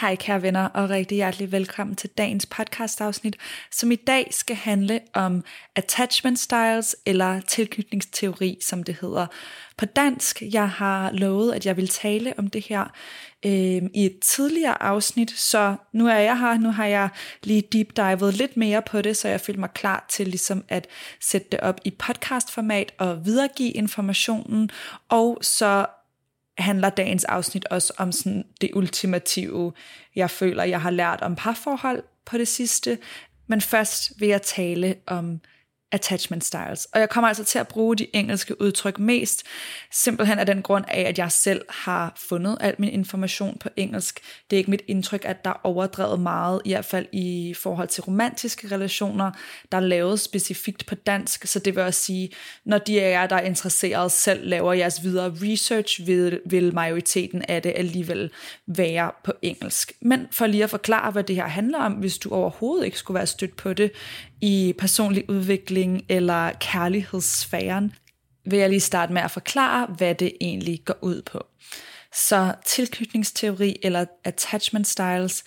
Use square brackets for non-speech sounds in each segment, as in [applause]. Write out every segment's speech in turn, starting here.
Hej kære venner, og rigtig hjertelig velkommen til dagens podcast afsnit, som i dag skal handle om attachment styles, eller tilknytningsteori, som det hedder på dansk. Jeg har lovet, at jeg vil tale om det her øh, i et tidligere afsnit, så nu er jeg her, nu har jeg lige deep divet lidt mere på det, så jeg føler mig klar til ligesom at sætte det op i podcastformat og videregive informationen, og så handler dagens afsnit også om sådan det ultimative, jeg føler, jeg har lært om parforhold på det sidste. Men først vil jeg tale om attachment styles. Og jeg kommer altså til at bruge de engelske udtryk mest, simpelthen af den grund af, at jeg selv har fundet al min information på engelsk. Det er ikke mit indtryk, at der er overdrevet meget, i hvert fald i forhold til romantiske relationer, der er lavet specifikt på dansk, så det vil også sige, når de af jer, der er interesseret, selv laver jeres videre research, vil, vil majoriteten af det alligevel være på engelsk. Men for lige at forklare, hvad det her handler om, hvis du overhovedet ikke skulle være stødt på det i personlig udvikling eller kærlighedssfæren, vil jeg lige starte med at forklare, hvad det egentlig går ud på. Så tilknytningsteori eller attachment styles,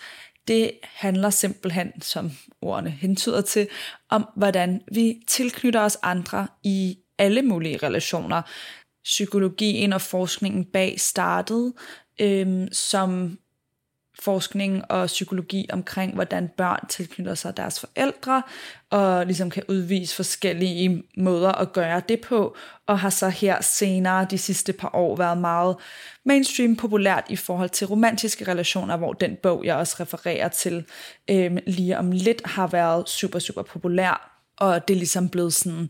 det handler simpelthen, som ordene hentyder til, om hvordan vi tilknytter os andre i alle mulige relationer. Psykologien og forskningen bag startede øhm, som forskning og psykologi omkring, hvordan børn tilknytter sig deres forældre, og ligesom kan udvise forskellige måder at gøre det på, og har så her senere de sidste par år været meget mainstream populært i forhold til romantiske relationer, hvor den bog, jeg også refererer til øh, lige om lidt, har været super, super populær, og det er ligesom blevet sådan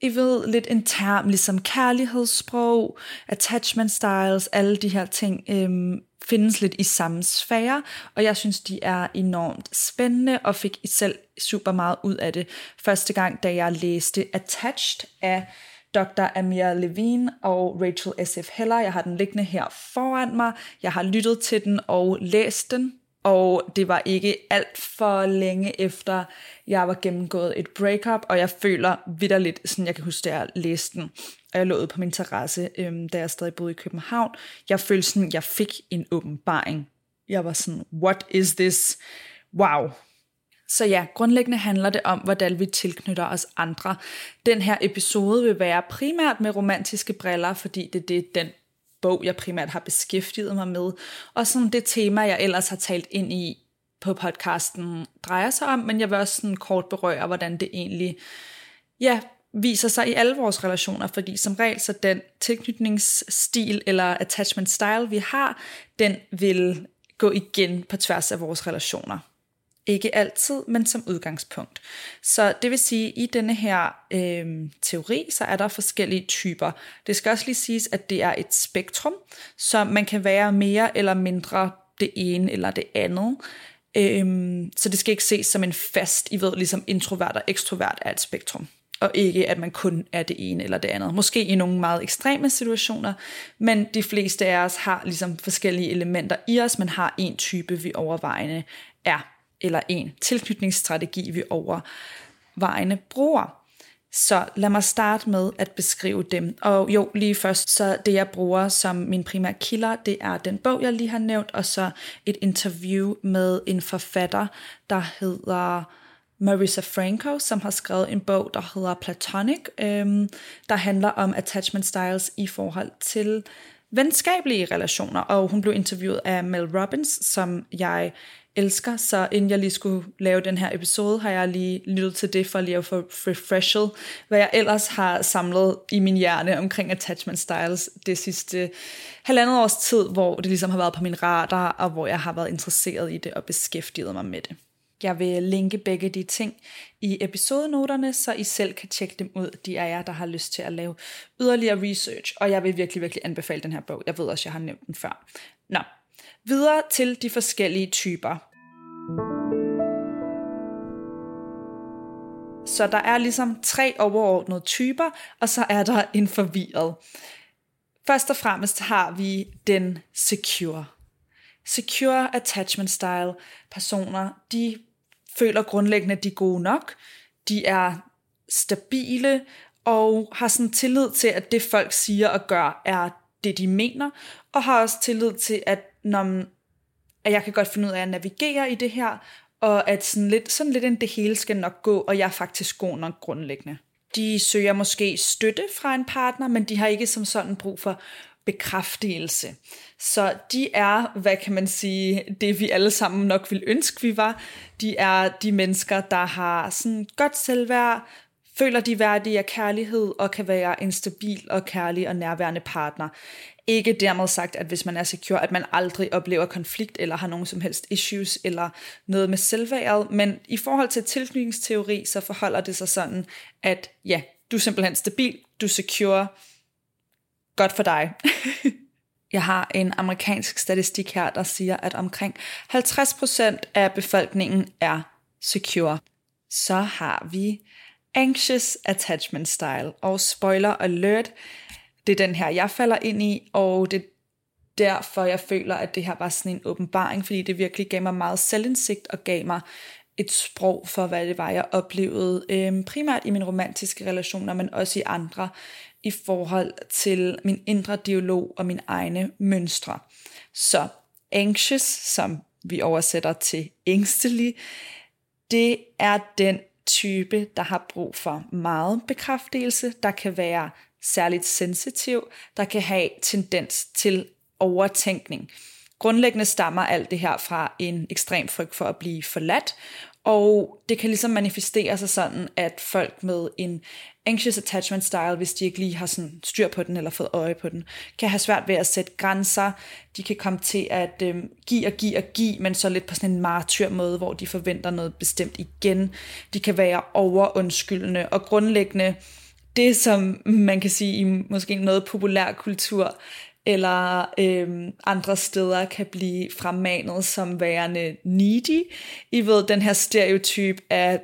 i ved, lidt en term, ligesom kærlighedssprog, attachment styles, alle de her ting øhm, findes lidt i samme sfære, og jeg synes, de er enormt spændende, og fik selv super meget ud af det. Første gang, da jeg læste Attached af Dr. Amir Levine og Rachel S.F. Heller. Jeg har den liggende her foran mig. Jeg har lyttet til den og læst den og det var ikke alt for længe efter, jeg var gennemgået et breakup, og jeg føler vidderligt, sådan jeg kan huske, da jeg læste den, og jeg lå på min terrasse, øhm, da jeg stadig boede i København. Jeg følte sådan, jeg fik en åbenbaring. Jeg var sådan, what is this? Wow, så ja, grundlæggende handler det om, hvordan vi tilknytter os andre. Den her episode vil være primært med romantiske briller, fordi det er det, den bog, jeg primært har beskæftiget mig med, og sådan det tema, jeg ellers har talt ind i på podcasten, drejer sig om, men jeg vil også sådan kort berøre, hvordan det egentlig ja, viser sig i alle vores relationer, fordi som regel så den tilknytningsstil eller attachment style, vi har, den vil gå igen på tværs af vores relationer. Ikke altid, men som udgangspunkt. Så det vil sige, at i denne her øh, teori, så er der forskellige typer. Det skal også lige siges, at det er et spektrum, så man kan være mere eller mindre det ene eller det andet. Øhm, så det skal ikke ses som en fast, I ved, ligesom introvert og ekstrovert er et spektrum. Og ikke, at man kun er det ene eller det andet. Måske i nogle meget ekstreme situationer, men de fleste af os har ligesom forskellige elementer i os, Man har en type, vi overvejende er eller en tilknytningsstrategi, vi overvejende bruger. Så lad mig starte med at beskrive dem. Og jo, lige først, så det jeg bruger som min primære kilder, det er den bog, jeg lige har nævnt, og så et interview med en forfatter, der hedder Marissa Franco, som har skrevet en bog, der hedder Platonic, øhm, der handler om attachment styles i forhold til venskabelige relationer, og hun blev interviewet af Mel Robbins, som jeg elsker, så inden jeg lige skulle lave den her episode, har jeg lige lyttet til det for lige at få refreshed, hvad jeg ellers har samlet i min hjerne omkring attachment styles det sidste halvandet års tid, hvor det ligesom har været på min radar, og hvor jeg har været interesseret i det og beskæftiget mig med det. Jeg vil linke begge de ting i episodenoterne, så I selv kan tjekke dem ud, de af jer, der har lyst til at lave yderligere research. Og jeg vil virkelig, virkelig anbefale den her bog. Jeg ved også, jeg har nævnt den før. Nå, videre til de forskellige typer. Så der er ligesom tre overordnede typer, og så er der en forvirret. Først og fremmest har vi den secure. Secure attachment style personer, de føler grundlæggende, at de er gode nok. De er stabile og har sådan tillid til, at det folk siger og gør, er det, de mener. Og har også tillid til, at, når, at jeg kan godt finde ud af at navigere i det her, og at sådan lidt, sådan lidt en det hele skal nok gå, og jeg er faktisk god nok grundlæggende. De søger måske støtte fra en partner, men de har ikke som sådan brug for bekræftelse. Så de er, hvad kan man sige, det vi alle sammen nok vil ønske, vi var. De er de mennesker, der har sådan godt selvværd, føler de værdige af kærlighed og kan være en stabil og kærlig og nærværende partner. Ikke dermed sagt, at hvis man er secure, at man aldrig oplever konflikt eller har nogen som helst issues eller noget med selvværdet, men i forhold til tilknytningsteori, så forholder det sig sådan, at ja, du er simpelthen stabil, du er secure, godt for dig. [laughs] Jeg har en amerikansk statistik her, der siger, at omkring 50% af befolkningen er secure. Så har vi anxious attachment style, og spoiler alert, det er den her, jeg falder ind i, og det er derfor, jeg føler, at det her var sådan en åbenbaring, fordi det virkelig gav mig meget selvindsigt og gav mig et sprog for, hvad det var, jeg oplevede, øhm, primært i mine romantiske relationer, men også i andre, i forhold til min indre dialog og mine egne mønstre. Så anxious, som vi oversætter til ængstelig, det er den type, der har brug for meget bekræftelse, der kan være særligt sensitiv, der kan have tendens til overtænkning. Grundlæggende stammer alt det her fra en ekstrem frygt for at blive forladt, og det kan ligesom manifestere sig sådan, at folk med en anxious attachment style, hvis de ikke lige har sådan styr på den eller fået øje på den, kan have svært ved at sætte grænser. De kan komme til at øh, give og give og give, men så lidt på sådan en martyr måde, hvor de forventer noget bestemt igen. De kan være overundskyldende og grundlæggende det, som man kan sige i måske noget populær kultur, eller øhm, andre steder kan blive fremmanet som værende needy. I ved, den her stereotyp af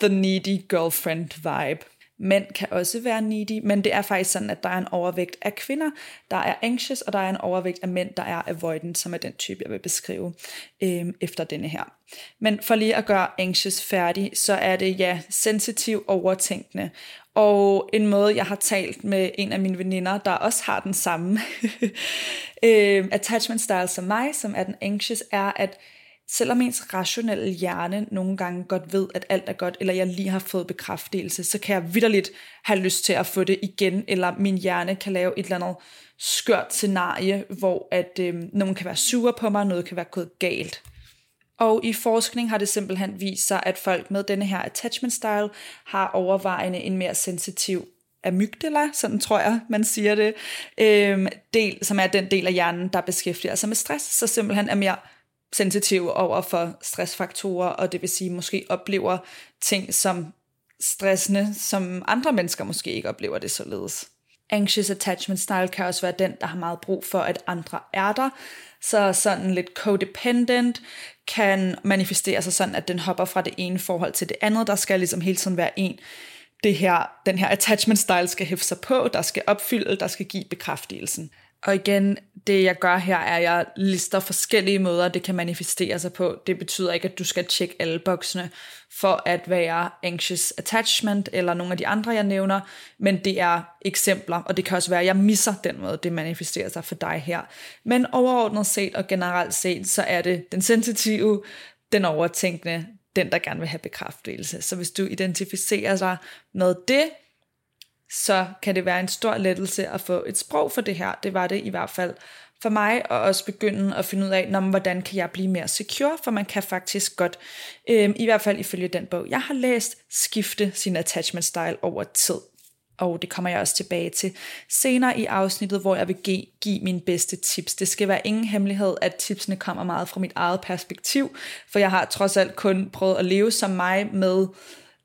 the needy girlfriend vibe. Mænd kan også være needy, men det er faktisk sådan, at der er en overvægt af kvinder, der er anxious, og der er en overvægt af mænd, der er avoidant, som er den type, jeg vil beskrive øhm, efter denne her. Men for lige at gøre anxious færdig, så er det ja, sensitiv overtænkende. Og en måde, jeg har talt med en af mine veninder, der også har den samme [laughs] øh, attachment style som mig, som er den anxious, er, at selvom ens rationelle hjerne nogle gange godt ved, at alt er godt, eller jeg lige har fået bekræftelse, så kan jeg vidderligt have lyst til at få det igen, eller min hjerne kan lave et eller andet skørt scenarie, hvor at øh, nogen kan være sure på mig, noget kan være gået galt. Og i forskning har det simpelthen vist sig, at folk med denne her attachment style har overvejende en mere sensitiv amygdala, sådan tror jeg, man siger det, øhm, del, som er den del af hjernen, der beskæftiger sig med stress, så simpelthen er mere sensitiv over for stressfaktorer, og det vil sige måske oplever ting som stressende, som andre mennesker måske ikke oplever det således. Anxious attachment style kan også være den, der har meget brug for, at andre er der. Så sådan lidt codependent kan manifestere sig sådan, at den hopper fra det ene forhold til det andet. Der skal ligesom hele tiden være en, det her, den her attachment style skal hæfte sig på, der skal opfylde, der skal give bekræftelsen. Og igen, det jeg gør her, er, at jeg lister forskellige måder, det kan manifestere sig på. Det betyder ikke, at du skal tjekke alle boksene for at være anxious attachment, eller nogle af de andre, jeg nævner, men det er eksempler, og det kan også være, at jeg misser den måde, det manifesterer sig for dig her. Men overordnet set og generelt set, så er det den sensitive, den overtænkende, den, der gerne vil have bekræftelse. Så hvis du identificerer dig med det, så kan det være en stor lettelse at få et sprog for det her. Det var det i hvert fald for mig, og også begynde at finde ud af, når, hvordan kan jeg blive mere secure, for man kan faktisk godt, øh, i hvert fald ifølge den bog, jeg har læst, skifte sin attachment style over tid. og det kommer jeg også tilbage til senere i afsnittet, hvor jeg vil give, give mine bedste tips. Det skal være ingen hemmelighed, at tipsene kommer meget fra mit eget perspektiv, for jeg har trods alt kun prøvet at leve som mig med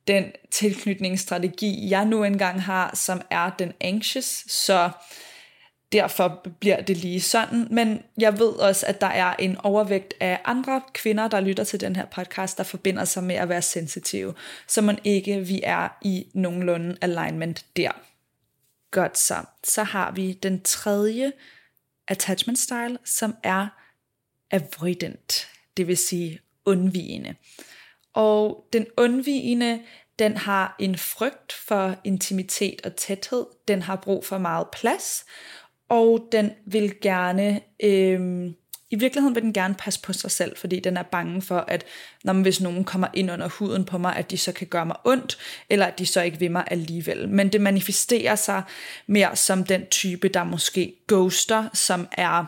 den tilknytningsstrategi, jeg nu engang har, som er den anxious, så derfor bliver det lige sådan. Men jeg ved også, at der er en overvægt af andre kvinder, der lytter til den her podcast, der forbinder sig med at være sensitive, så man ikke vi er i nogenlunde alignment der. Godt så. Så har vi den tredje attachment style, som er avoidant, det vil sige undvigende. Og den undvigende, den har en frygt for intimitet og tæthed, den har brug for meget plads, og den vil gerne, øh, i virkeligheden vil den gerne passe på sig selv, fordi den er bange for, at når man, hvis nogen kommer ind under huden på mig, at de så kan gøre mig ondt, eller at de så ikke vil mig alligevel. Men det manifesterer sig mere som den type, der måske ghoster, som er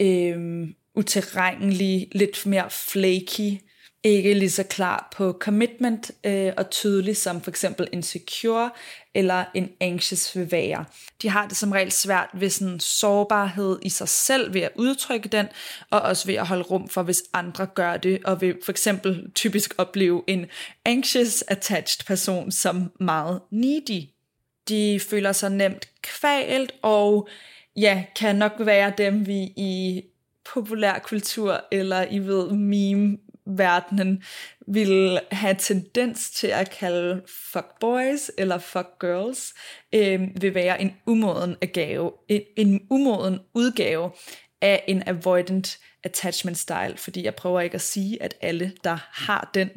øh, utilregnelig, lidt mere flaky, ikke lige så klar på commitment øh, og tydelig som for eksempel insecure eller en anxious vil være. De har det som regel svært ved sådan sårbarhed i sig selv ved at udtrykke den, og også ved at holde rum for, hvis andre gør det, og vil for eksempel typisk opleve en anxious attached person som meget needy. De føler sig nemt kvalt, og ja, kan nok være dem, vi i populærkultur eller I ved meme verdenen vil have tendens til at kalde fuck boys eller fuck girls, øh, vil være en umoden gave, en, en umoden udgave af en avoidant attachment style, fordi jeg prøver ikke at sige, at alle, der har den,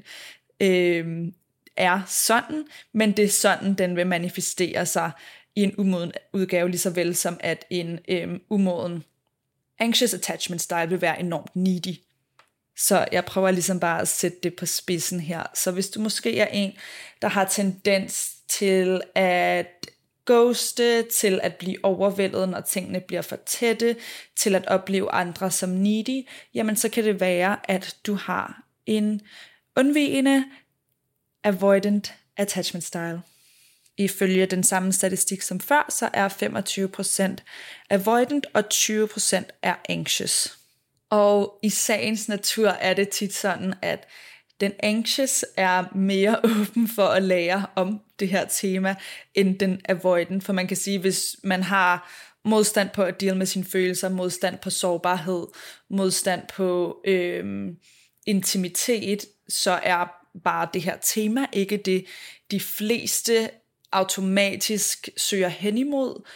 øh, er sådan, men det er sådan, den vil manifestere sig i en umoden udgave, lige så vel som at en øh, umoden anxious attachment style vil være enormt needy så jeg prøver ligesom bare at sætte det på spidsen her. Så hvis du måske er en, der har tendens til at ghoste, til at blive overvældet, når tingene bliver for tætte, til at opleve andre som needy, jamen så kan det være, at du har en undvigende avoidant attachment style. Ifølge den samme statistik som før, så er 25% avoidant og 20% er anxious. Og i sagens natur er det tit sådan, at den anxious er mere [laughs] åben for at lære om det her tema, end den avoidant. For man kan sige, hvis man har modstand på at deal med sine følelser, modstand på sårbarhed, modstand på øh, intimitet, så er bare det her tema ikke det, de fleste automatisk søger hen imod.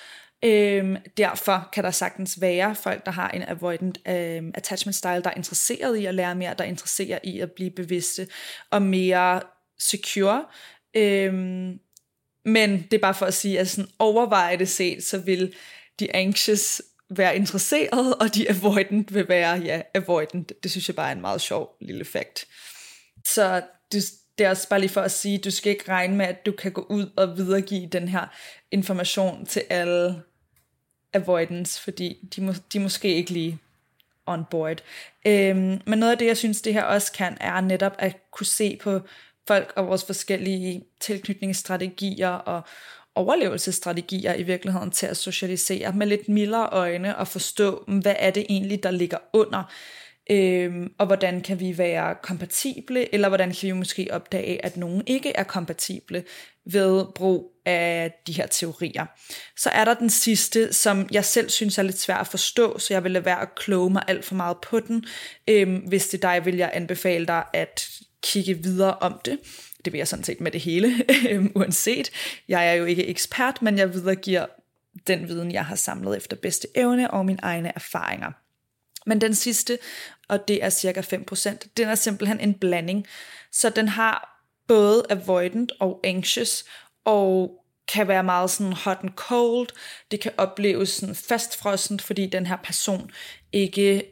Øhm, derfor kan der sagtens være folk, der har en avoidant øhm, attachment style, der er interesseret i at lære mere, der er interesseret i at blive bevidste og mere secure. Øhm, men det er bare for at sige, at sådan overvejende set, så vil de anxious være interesseret, og de avoidant vil være, ja, avoidant. Det synes jeg bare er en meget sjov lille fakt. Så det, det er også bare lige for at sige, du skal ikke regne med, at du kan gå ud og videregive den her information til alle avoidance, fordi de, må, de måske ikke lige on board. Øhm, men noget af det, jeg synes, det her også kan, er netop at kunne se på folk og vores forskellige tilknytningsstrategier og overlevelsesstrategier i virkeligheden til at socialisere med lidt mildere øjne og forstå, hvad er det egentlig, der ligger under Øhm, og hvordan kan vi være kompatible, eller hvordan kan vi måske opdage, at nogen ikke er kompatible ved brug af de her teorier. Så er der den sidste, som jeg selv synes er lidt svær at forstå, så jeg vil lade være at kloge mig alt for meget på den. Øhm, hvis det er dig, vil jeg anbefale dig at kigge videre om det. Det vil jeg sådan set med det hele, [laughs] øhm, uanset. Jeg er jo ikke ekspert, men jeg videregiver den viden, jeg har samlet efter bedste evne og mine egne erfaringer. Men den sidste, og det er cirka 5%, den er simpelthen en blanding. Så den har både avoidant og anxious, og kan være meget sådan hot and cold. Det kan opleves sådan fastfrossent, fordi den her person ikke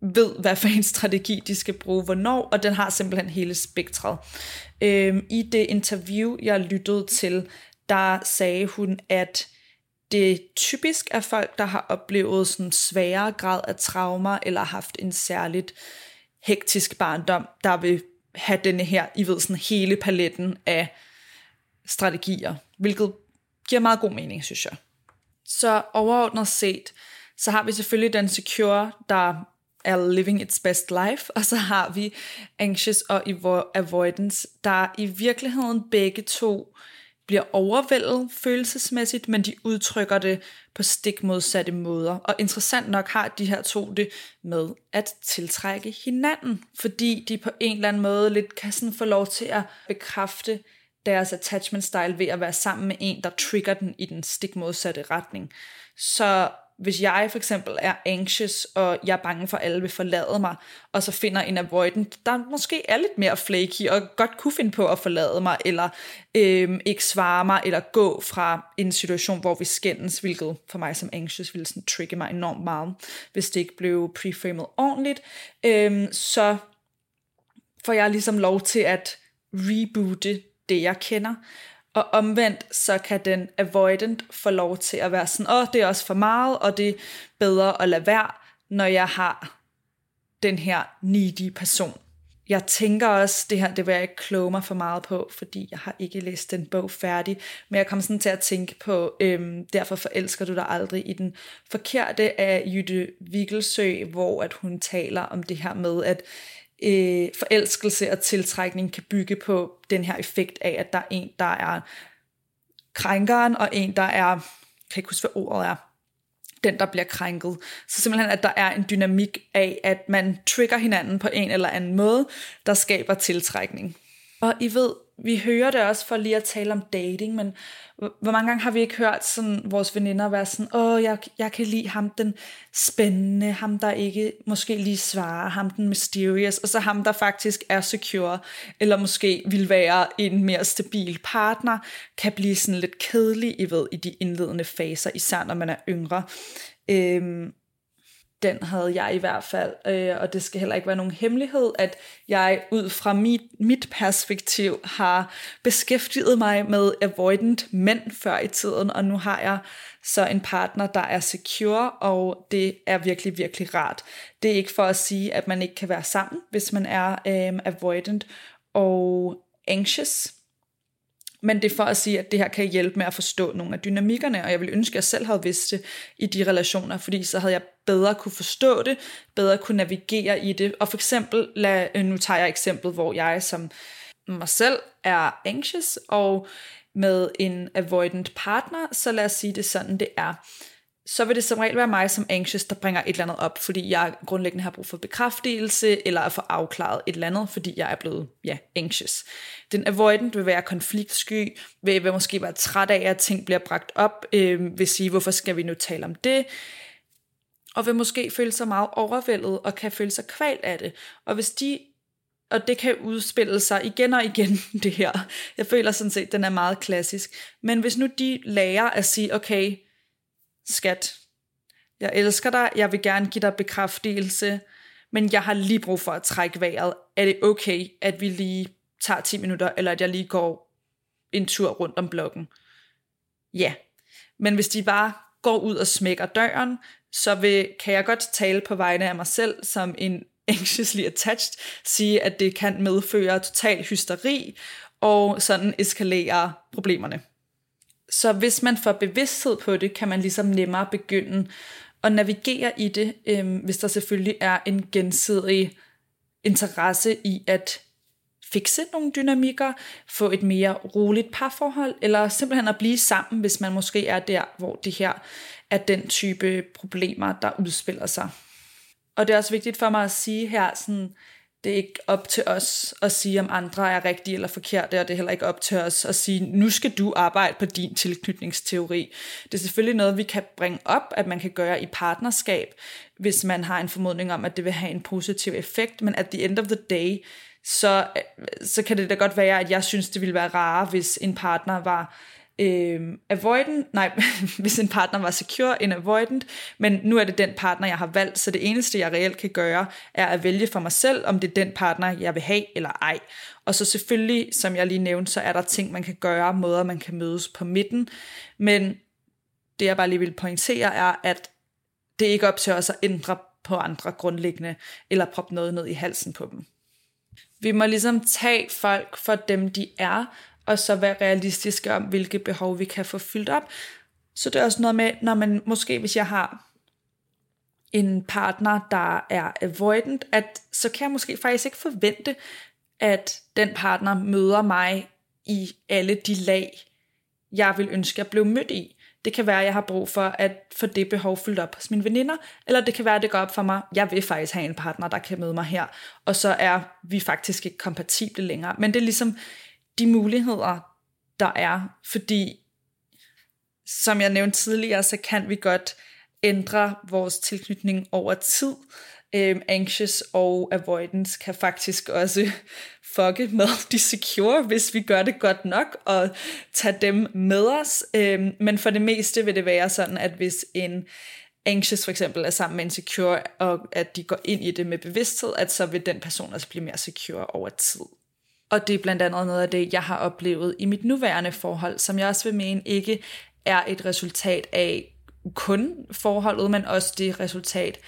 ved, hvad for en strategi de skal bruge hvornår, og den har simpelthen hele spektret. Øhm, I det interview, jeg lyttede til, der sagde hun, at det typisk er folk, der har oplevet sådan sværere grad af traumer, eller haft en særligt hektisk barndom, der vil have denne her, I ved, sådan hele paletten af strategier, hvilket giver meget god mening, synes jeg. Så overordnet set, så har vi selvfølgelig den secure, der er living its best life, og så har vi anxious og avoidance, der i virkeligheden begge to bliver overvældet følelsesmæssigt, men de udtrykker det på stik modsatte måder. Og interessant nok har de her to det med at tiltrække hinanden, fordi de på en eller anden måde lidt kan sådan få lov til at bekræfte deres attachment style ved at være sammen med en, der trigger den i den stik modsatte retning. Så hvis jeg for eksempel er anxious, og jeg er bange for, at alle vil forlade mig, og så finder en avoidant, der måske er lidt mere flaky, og godt kunne finde på at forlade mig, eller øhm, ikke svare mig, eller gå fra en situation, hvor vi skændes, hvilket for mig som anxious ville sådan trigge mig enormt meget, hvis det ikke blev preframet ordentligt, øhm, så får jeg ligesom lov til at reboote det, jeg kender. Og omvendt, så kan den avoidant få lov til at være sådan, åh, oh, det er også for meget, og det er bedre at lade være, når jeg har den her needy person. Jeg tænker også, det her, det vil jeg ikke kloge mig for meget på, fordi jeg har ikke læst den bog færdig, men jeg kom sådan til at tænke på, øhm, derfor forelsker du dig aldrig i den forkerte af Jytte Vigelsø, hvor at hun taler om det her med, at øh, forelskelse og tiltrækning kan bygge på den her effekt af, at der er en, der er krænkeren, og en, der er, kan ikke huske, hvad ordet er, den, der bliver krænket. Så simpelthen, at der er en dynamik af, at man trigger hinanden på en eller anden måde, der skaber tiltrækning. Og I ved, vi hører det også for lige at tale om dating, men hvor mange gange har vi ikke hørt sådan, vores veninder være sådan, åh, jeg, jeg kan lide ham den spændende, ham der ikke måske lige svarer, ham den mysterious, og så ham der faktisk er secure, eller måske vil være en mere stabil partner, kan blive sådan lidt kedelig, I ved, i de indledende faser, især når man er yngre. Øhm, den havde jeg i hvert fald, øh, og det skal heller ikke være nogen hemmelighed, at jeg ud fra mit, mit perspektiv har beskæftiget mig med avoidant mænd før i tiden, og nu har jeg så en partner, der er secure, og det er virkelig, virkelig rart. Det er ikke for at sige, at man ikke kan være sammen, hvis man er øh, avoidant og anxious, men det er for at sige, at det her kan hjælpe med at forstå nogle af dynamikkerne, og jeg vil ønske, at jeg selv havde vidst det i de relationer, fordi så havde jeg bedre kunne forstå det, bedre kunne navigere i det. Og for eksempel, lad, øh, nu tager jeg eksemplet, hvor jeg som mig selv er anxious, og med en avoidant partner, så lad os sige det sådan, det er så vil det som regel være mig som anxious, der bringer et eller andet op, fordi jeg grundlæggende har brug for bekræftelse, eller at få afklaret et eller andet, fordi jeg er blevet, ja, anxious. Den avoidant vil være konfliktsky, vil, vil måske være træt af, at ting bliver bragt op, øh, vil sige, hvorfor skal vi nu tale om det, og vil måske føle sig meget overvældet, og kan føle sig kvalt af det. Og hvis de og det kan udspille sig igen og igen, [laughs] det her. Jeg føler sådan set, den er meget klassisk. Men hvis nu de lærer at sige, okay, skat, jeg elsker dig, jeg vil gerne give dig bekræftelse, men jeg har lige brug for at trække vejret. Er det okay, at vi lige tager 10 minutter, eller at jeg lige går en tur rundt om blokken? Ja. Men hvis de bare går ud og smækker døren, så vil, kan jeg godt tale på vegne af mig selv som en [laughs] anxiously attached, sige, at det kan medføre total hysteri og sådan eskalere problemerne. Så hvis man får bevidsthed på det, kan man ligesom nemmere begynde at navigere i det, øh, hvis der selvfølgelig er en gensidig interesse i at fikse nogle dynamikker, få et mere roligt parforhold, eller simpelthen at blive sammen, hvis man måske er der, hvor det her er den type problemer, der udspiller sig. Og det er også vigtigt for mig at sige her, sådan, det er ikke op til os at sige, om andre er rigtige eller forkerte, og det er heller ikke op til os at sige, nu skal du arbejde på din tilknytningsteori. Det er selvfølgelig noget, vi kan bringe op, at man kan gøre i partnerskab, hvis man har en formodning om, at det vil have en positiv effekt, men at the end of the day, så, så kan det da godt være, at jeg synes, det ville være rare, hvis en partner var øh, avoidant, nej, [laughs] hvis en partner var secure en avoidant, men nu er det den partner, jeg har valgt, så det eneste, jeg reelt kan gøre, er at vælge for mig selv, om det er den partner, jeg vil have eller ej. Og så selvfølgelig, som jeg lige nævnte, så er der ting, man kan gøre, måder, man kan mødes på midten, men det, jeg bare lige vil pointere, er, at det er ikke op til os at ændre på andre grundlæggende, eller proppe noget ned i halsen på dem. Vi må ligesom tage folk for dem, de er, og så være realistiske om, hvilke behov vi kan få fyldt op. Så det er også noget med, når man måske, hvis jeg har en partner, der er avoidant, at så kan jeg måske faktisk ikke forvente, at den partner møder mig i alle de lag, jeg vil ønske at blive mødt i. Det kan være, at jeg har brug for at få det behov fyldt op hos mine veninder, eller det kan være, at det går op for mig, jeg vil faktisk have en partner, der kan møde mig her, og så er vi faktisk ikke kompatible længere. Men det er ligesom de muligheder, der er, fordi som jeg nævnte tidligere, så kan vi godt ændre vores tilknytning over tid. Øhm, anxious og avoidance kan faktisk også [laughs] fucke med [laughs] de secure, hvis vi gør det godt nok, og tager dem med os. Øhm, men for det meste vil det være sådan, at hvis en anxious for eksempel er sammen med en secure, og at de går ind i det med bevidsthed, at så vil den person også blive mere secure over tid. Og det er blandt andet noget af det, jeg har oplevet i mit nuværende forhold, som jeg også vil mene ikke er et resultat af kun forholdet, men også det resultat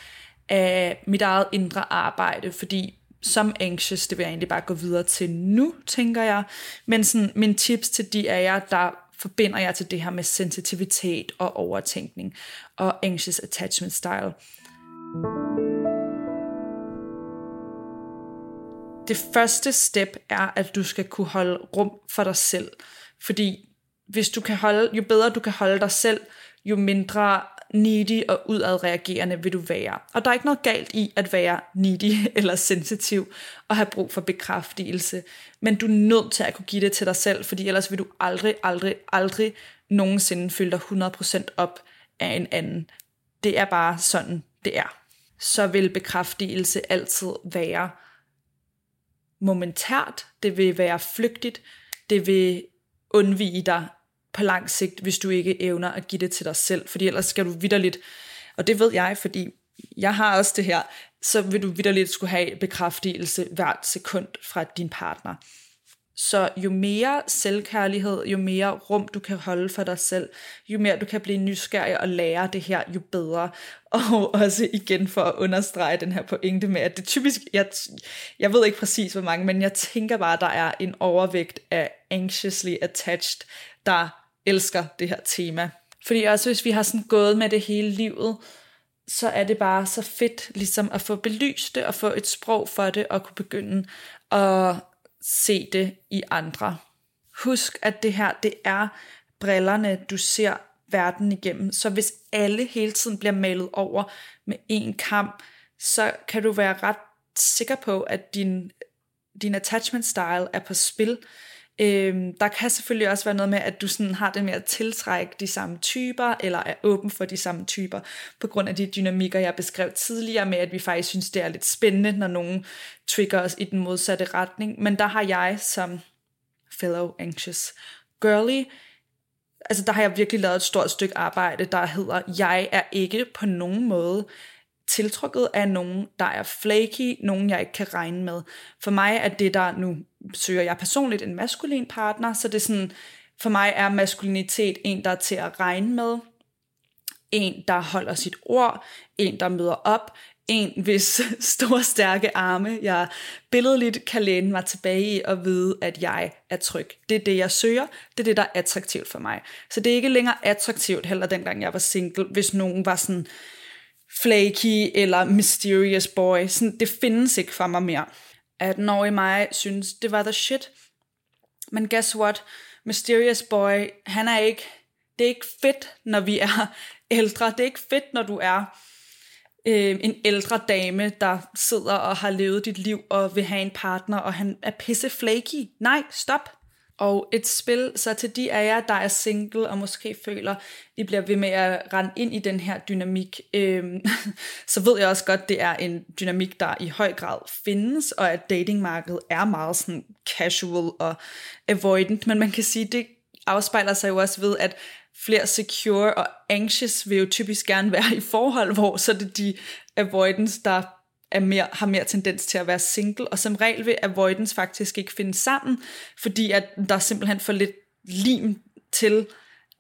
af mit eget indre arbejde, fordi som anxious, det vil jeg egentlig bare gå videre til nu, tænker jeg. Men sådan, mine tips til de af jer, der forbinder jeg til det her med sensitivitet og overtænkning og anxious attachment style. Det første step er, at du skal kunne holde rum for dig selv. Fordi hvis du kan holde, jo bedre du kan holde dig selv, jo mindre needy og udadreagerende vil du være. Og der er ikke noget galt i at være needy [laughs] eller sensitiv og have brug for bekræftelse. Men du er nødt til at kunne give det til dig selv, fordi ellers vil du aldrig, aldrig, aldrig nogensinde føle dig 100% op af en anden. Det er bare sådan, det er. Så vil bekræftelse altid være momentært, det vil være flygtigt, det vil undvige dig på lang sigt, hvis du ikke evner at give det til dig selv, fordi ellers skal du vidderligt, og det ved jeg, fordi jeg har også det her, så vil du vidderligt skulle have bekræftelse hvert sekund fra din partner. Så jo mere selvkærlighed, jo mere rum du kan holde for dig selv, jo mere du kan blive nysgerrig og lære det her, jo bedre. [laughs] Og også igen for at understrege den her pointe med, at det typisk, jeg, jeg ved ikke præcis hvor mange, men jeg tænker bare, at der er en overvægt af anxiously attached, der elsker det her tema. Fordi også hvis vi har sådan gået med det hele livet, så er det bare så fedt ligesom at få belyst det og få et sprog for det og kunne begynde at se det i andre. Husk, at det her, det er brillerne, du ser verden igennem. Så hvis alle hele tiden bliver malet over med en kamp, så kan du være ret sikker på, at din, din attachment style er på spil. Øhm, der kan selvfølgelig også være noget med, at du sådan har det med at tiltrække de samme typer, eller er åben for de samme typer, på grund af de dynamikker, jeg beskrev tidligere med, at vi faktisk synes, det er lidt spændende, når nogen trigger os i den modsatte retning. Men der har jeg som fellow anxious girly, altså der har jeg virkelig lavet et stort stykke arbejde, der hedder, jeg er ikke på nogen måde tiltrukket af nogen, der er flaky, nogen jeg ikke kan regne med. For mig er det der, nu søger jeg personligt en maskulin partner, så det er sådan, for mig er maskulinitet en, der er til at regne med, en, der holder sit ord, en, der møder op, en, hvis [laughs] store, stærke arme, jeg billedligt kan læne mig tilbage i og vide, at jeg er tryg. Det er det, jeg søger. Det er det, der er attraktivt for mig. Så det er ikke længere attraktivt, heller dengang jeg var single, hvis nogen var sådan, flaky eller mysterious boy. Sådan, det findes ikke for mig mere. At når i mig synes, det var the shit. Men guess what? Mysterious boy, han er ikke, det er ikke fedt, når vi er [laughs] ældre. Det er ikke fedt, når du er øh, en ældre dame, der sidder og har levet dit liv og vil have en partner, og han er pisse flaky. Nej, stop. Og et spil, så til de af jer, der er single og måske føler, I bliver ved med at rende ind i den her dynamik, øhm, [laughs] så ved jeg også godt, det er en dynamik, der i høj grad findes, og at datingmarkedet er meget sådan casual og avoidant, men man kan sige, det afspejler sig jo også ved, at flere secure og anxious vil jo typisk gerne være i forhold, hvor så det er de avoidance, der er mere, har mere tendens til at være single, og som regel vil avoidance faktisk ikke finde sammen, fordi at der er simpelthen for lidt lim til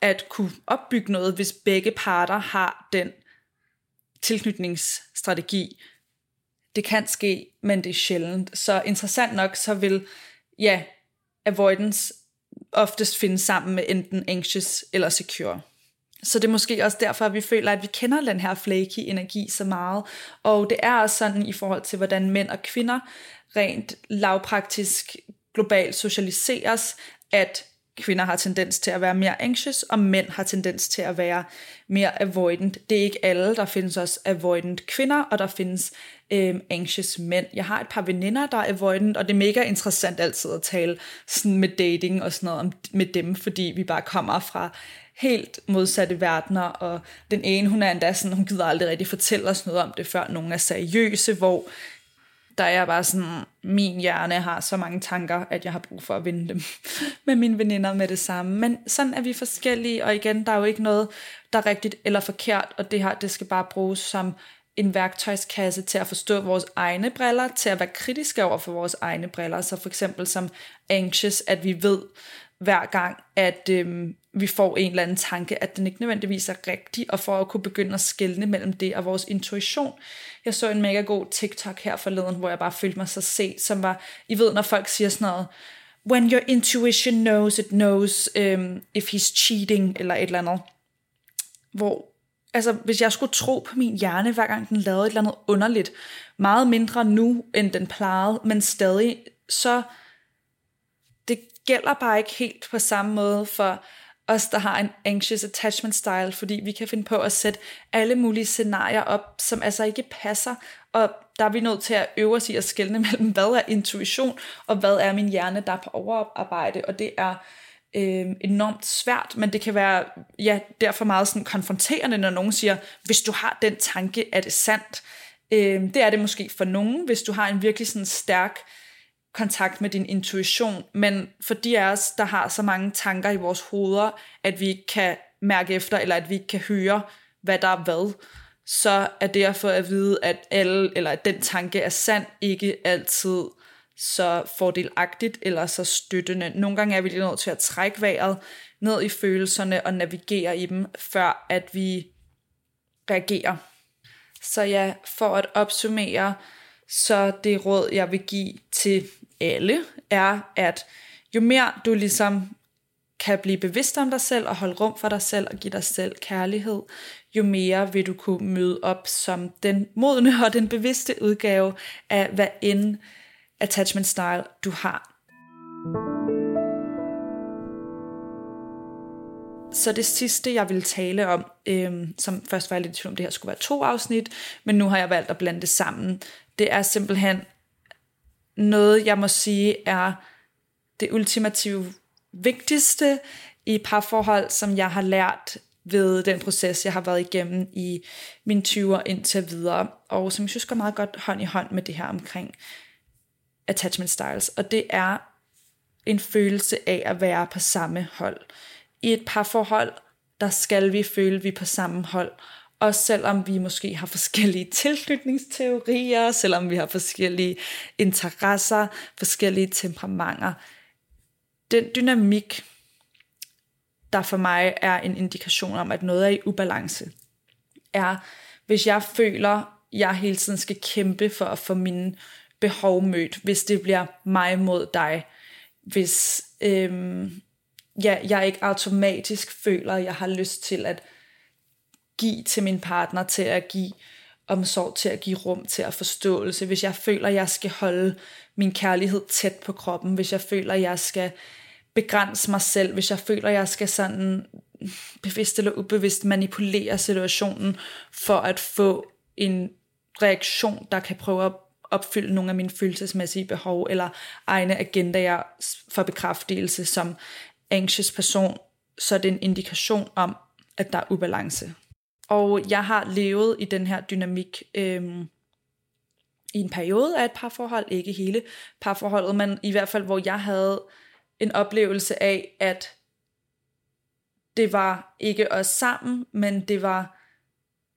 at kunne opbygge noget, hvis begge parter har den tilknytningsstrategi. Det kan ske, men det er sjældent. Så interessant nok, så vil ja, avoidance oftest finde sammen med enten anxious eller secure. Så det er måske også derfor, at vi føler, at vi kender den her flaky energi så meget. Og det er også sådan i forhold til, hvordan mænd og kvinder rent lavpraktisk globalt socialiseres, at kvinder har tendens til at være mere anxious, og mænd har tendens til at være mere avoidant. Det er ikke alle, der findes også avoidant kvinder, og der findes øh, anxious mænd. Jeg har et par veninder, der er avoidant, og det er mega interessant altid at tale sådan med dating og sådan noget om, med dem, fordi vi bare kommer fra helt modsatte verdener, og den ene, hun er endda sådan, hun gider aldrig rigtig fortælle os noget om det, før nogen er seriøse, hvor der er bare sådan, min hjerne har så mange tanker, at jeg har brug for at vinde dem [laughs] med mine veninder med det samme. Men sådan er vi forskellige, og igen, der er jo ikke noget, der er rigtigt eller forkert, og det her, det skal bare bruges som en værktøjskasse til at forstå vores egne briller, til at være kritiske over for vores egne briller. Så for eksempel som anxious, at vi ved hver gang, at øhm, vi får en eller anden tanke, at den ikke nødvendigvis er rigtig, og for at kunne begynde at skelne mellem det og vores intuition. Jeg så en mega god TikTok her forleden, hvor jeg bare følte mig så set, som var, I ved, når folk siger sådan noget, when your intuition knows, it knows um, if he's cheating, eller et eller andet. Hvor, altså, hvis jeg skulle tro på min hjerne, hver gang den lavede et eller andet underligt, meget mindre nu, end den plejede, men stadig, så det gælder bare ikke helt på samme måde for os, der har en anxious attachment style, fordi vi kan finde på at sætte alle mulige scenarier op, som altså ikke passer, og der er vi nødt til at øve os i at skelne [laughs] mellem, hvad er intuition, og hvad er min hjerne, der er på overarbejde, og det er øh, enormt svært, men det kan være ja, derfor meget sådan konfronterende, når nogen siger, hvis du har den tanke, er det sandt? Øh, det er det måske for nogen, hvis du har en virkelig sådan stærk kontakt med din intuition, men for de af os, der har så mange tanker i vores hoveder, at vi ikke kan mærke efter, eller at vi ikke kan høre, hvad der er hvad, så er det at få at vide, at alle, eller at den tanke er sand, ikke altid så fordelagtigt eller så støttende. Nogle gange er vi lige nødt til at trække vejret ned i følelserne og navigere i dem, før at vi reagerer. Så ja, for at opsummere, så det råd, jeg vil give til alle, er, at jo mere du ligesom kan blive bevidst om dig selv og holde rum for dig selv og give dig selv kærlighed, jo mere vil du kunne møde op som den modne og den bevidste udgave af hvad end attachment style du har. Så det sidste, jeg vil tale om, øhm, som først var jeg lidt i tvivl om, det her skulle være to afsnit, men nu har jeg valgt at blande det sammen. Det er simpelthen noget, jeg må sige er det ultimative vigtigste i parforhold, som jeg har lært ved den proces, jeg har været igennem i mine 20'er indtil videre, og som jeg synes går meget godt hånd i hånd med det her omkring attachment styles, og det er en følelse af at være på samme hold. I et parforhold, der skal vi føle, at vi er på samme hold, og selvom vi måske har forskellige tilknytningsteorier, selvom vi har forskellige interesser, forskellige temperamenter. Den dynamik, der for mig er en indikation om, at noget er i ubalance, er, hvis jeg føler, jeg hele tiden skal kæmpe for at få mine behov mødt, hvis det bliver mig mod dig, hvis øhm, ja, jeg ikke automatisk føler, at jeg har lyst til at give til min partner, til at give omsorg, til at give rum, til at forståelse. Hvis jeg føler, jeg skal holde min kærlighed tæt på kroppen, hvis jeg føler, jeg skal begrænse mig selv, hvis jeg føler, jeg skal sådan bevidst eller ubevidst manipulere situationen for at få en reaktion, der kan prøve at opfylde nogle af mine følelsesmæssige behov eller egne agendaer for bekræftelse som anxious person, så er det en indikation om, at der er ubalance. Og jeg har levet i den her dynamik øhm, i en periode af et parforhold, ikke hele parforholdet, men i hvert fald, hvor jeg havde en oplevelse af, at det var ikke os sammen, men det var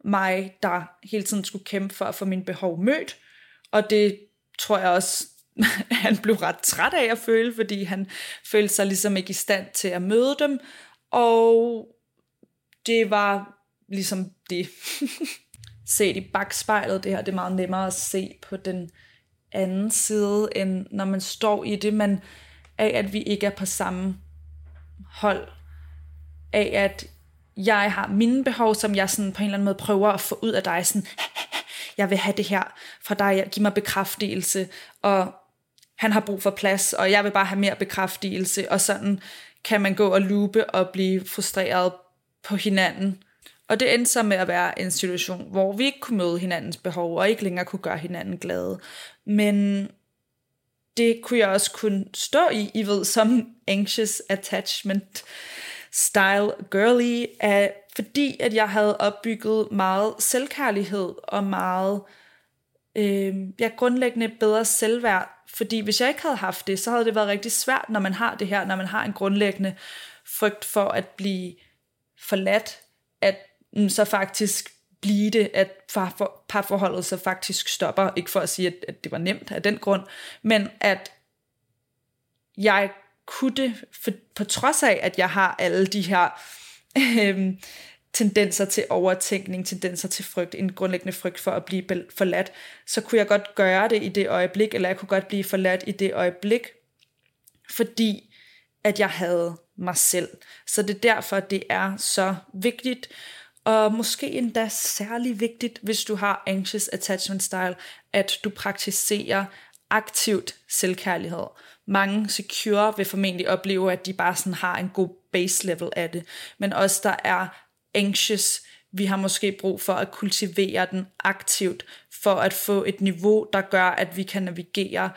mig, der hele tiden skulle kæmpe for at få mine behov mødt. Og det tror jeg også, [laughs] han blev ret træt af at føle, fordi han følte sig ligesom ikke i stand til at møde dem. Og det var ligesom det. [laughs] Set i bagspejlet, det her det er meget nemmere at se på den anden side, end når man står i det, men af at vi ikke er på samme hold, af, at jeg har mine behov, som jeg sådan på en eller anden måde prøver at få ud af dig, sådan, [laughs] jeg vil have det her fra dig, giv mig bekræftelse, og han har brug for plads, og jeg vil bare have mere bekræftelse, og sådan kan man gå og loope og blive frustreret på hinanden. Og det endte så med at være en situation, hvor vi ikke kunne møde hinandens behov, og ikke længere kunne gøre hinanden glade. Men det kunne jeg også kunne stå i, I ved, som anxious attachment style girly, af, fordi at jeg havde opbygget meget selvkærlighed og meget øh, ja, grundlæggende bedre selvværd. Fordi hvis jeg ikke havde haft det, så havde det været rigtig svært, når man har det her, når man har en grundlæggende frygt for at blive forladt, at Mm, så faktisk blive det, at parforholdet så faktisk stopper. Ikke for at sige, at, at det var nemt af den grund, men at jeg kunne det, for, på trods af, at jeg har alle de her øh, tendenser til overtænkning, tendenser til frygt, en grundlæggende frygt for at blive forladt, så kunne jeg godt gøre det i det øjeblik, eller jeg kunne godt blive forladt i det øjeblik, fordi at jeg havde mig selv. Så det er derfor, det er så vigtigt, og måske endda særlig vigtigt, hvis du har anxious attachment style, at du praktiserer aktivt selvkærlighed. Mange secure vil formentlig opleve, at de bare sådan har en god base level af det. Men også der er anxious, vi har måske brug for at kultivere den aktivt, for at få et niveau, der gør, at vi kan navigere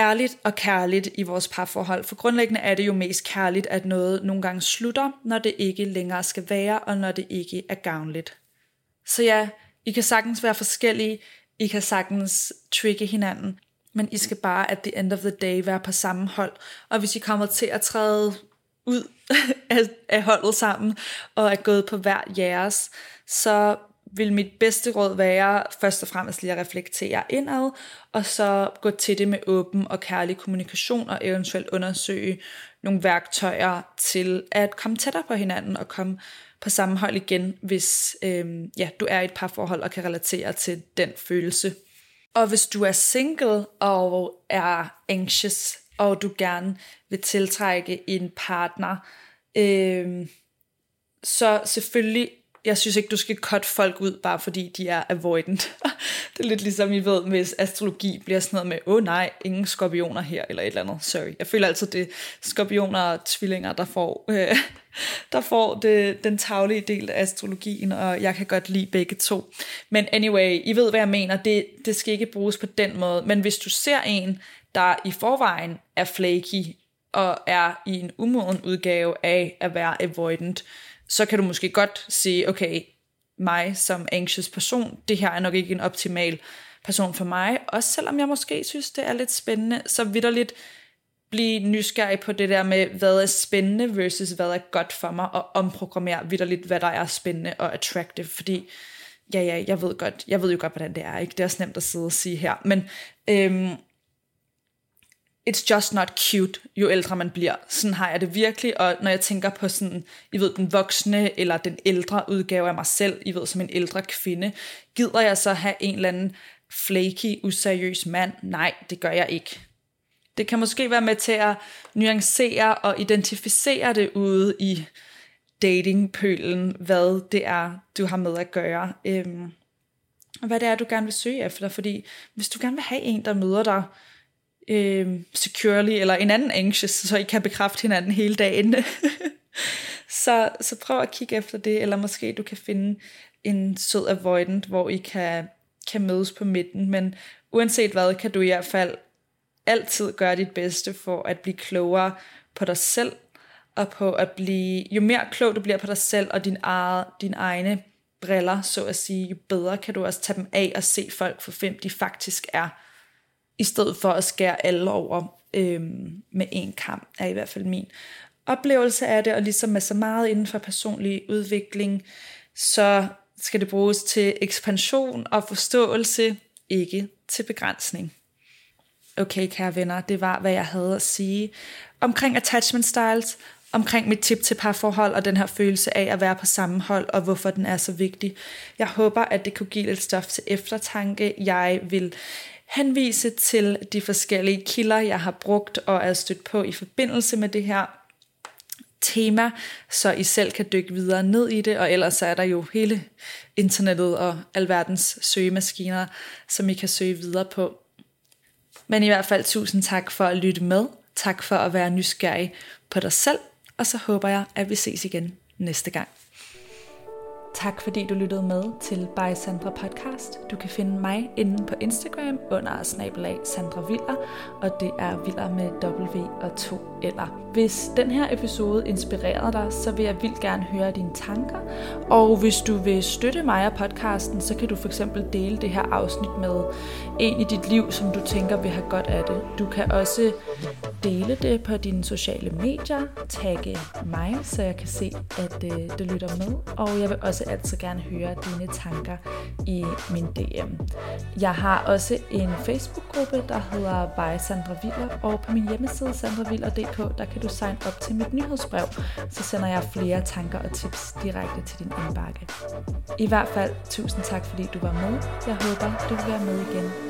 ærligt og kærligt i vores parforhold. For grundlæggende er det jo mest kærligt, at noget nogle gange slutter, når det ikke længere skal være, og når det ikke er gavnligt. Så ja, I kan sagtens være forskellige, I kan sagtens trigge hinanden, men I skal bare at the end of the day være på samme hold. Og hvis I kommer til at træde ud [laughs] af, af holdet sammen, og er gået på hver jeres, så vil mit bedste råd være først og fremmest lige at reflektere indad, og så gå til det med åben og kærlig kommunikation, og eventuelt undersøge nogle værktøjer til at komme tættere på hinanden og komme på samme hold igen, hvis øhm, ja, du er i et par forhold og kan relatere til den følelse. Og hvis du er single og er anxious, og du gerne vil tiltrække en partner, øhm, så selvfølgelig jeg synes ikke, du skal cut folk ud, bare fordi de er avoidant. [laughs] det er lidt ligesom, I ved, hvis astrologi bliver sådan noget med, åh oh, nej, ingen skorpioner her, eller et eller andet. Sorry. Jeg føler altid, det er skorpioner og tvillinger, der får, øh, [laughs] der får det, den taglige del af astrologien, og jeg kan godt lide begge to. Men anyway, I ved, hvad jeg mener. Det, det skal ikke bruges på den måde. Men hvis du ser en, der i forvejen er flaky, og er i en umoden udgave af at være avoidant, så kan du måske godt sige, okay, mig som anxious person, det her er nok ikke en optimal person for mig, også selvom jeg måske synes, det er lidt spændende, så vidderligt blive nysgerrig på det der med, hvad er spændende versus hvad er godt for mig, og omprogrammere vidderligt, hvad der er spændende og attractive, fordi ja, ja, jeg ved godt, jeg ved jo godt, hvordan det er, ikke? Det er også nemt at sidde og sige her, men øhm, it's just not cute, jo ældre man bliver. Sådan har jeg det virkelig, og når jeg tænker på sådan, I ved, den voksne eller den ældre udgave af mig selv, I ved, som en ældre kvinde, gider jeg så have en eller anden flaky, useriøs mand? Nej, det gør jeg ikke. Det kan måske være med til at nuancere og identificere det ude i datingpølen, hvad det er, du har med at gøre. Øhm, og hvad det er, du gerne vil søge efter. Fordi hvis du gerne vil have en, der møder dig øh, securely, eller en anden anxious, så I kan bekræfte hinanden hele dagen. [laughs] så, så prøv at kigge efter det, eller måske du kan finde en sød avoidant, hvor I kan, kan mødes på midten, men uanset hvad, kan du i hvert fald altid gøre dit bedste for at blive klogere på dig selv, og på at blive, jo mere klog du bliver på dig selv og din eget, din egne briller, så at sige, jo bedre kan du også tage dem af og se folk for hvem de faktisk er i stedet for at skære alle over øh, med en kamp, er i hvert fald min oplevelse af det, og ligesom med så meget inden for personlig udvikling, så skal det bruges til ekspansion og forståelse, ikke til begrænsning. Okay, kære venner, det var, hvad jeg havde at sige omkring attachment styles, omkring mit tip til parforhold og den her følelse af at være på samme hold, og hvorfor den er så vigtig. Jeg håber, at det kunne give lidt stof til eftertanke. Jeg vil henvise til de forskellige kilder, jeg har brugt og er stødt på i forbindelse med det her. tema, så I selv kan dykke videre ned i det, og ellers er der jo hele internettet og alverdens søgemaskiner, som I kan søge videre på. Men i hvert fald tusind tak for at lytte med. Tak for at være nysgerrig på dig selv, og så håber jeg, at vi ses igen næste gang. Tak fordi du lyttede med til By Sandra Podcast. Du kan finde mig inde på Instagram under snabelag Sandra Viller, og det er Viller med W og to eller. Hvis den her episode inspirerede dig, så vil jeg vildt gerne høre dine tanker. Og hvis du vil støtte mig og podcasten, så kan du for eksempel dele det her afsnit med en i dit liv, som du tænker vil have godt af det. Du kan også dele det på dine sociale medier, tagge mig, så jeg kan se, at øh, det lytter med. Og jeg vil også altid gerne høre dine tanker i min DM. Jeg har også en Facebook-gruppe, der hedder By Sandra Viller, og på min hjemmeside sandraviller.dk, der kan du sign op til mit nyhedsbrev, så sender jeg flere tanker og tips direkte til din indbakke. I hvert fald, tusind tak fordi du var med. Jeg håber, du vil være med igen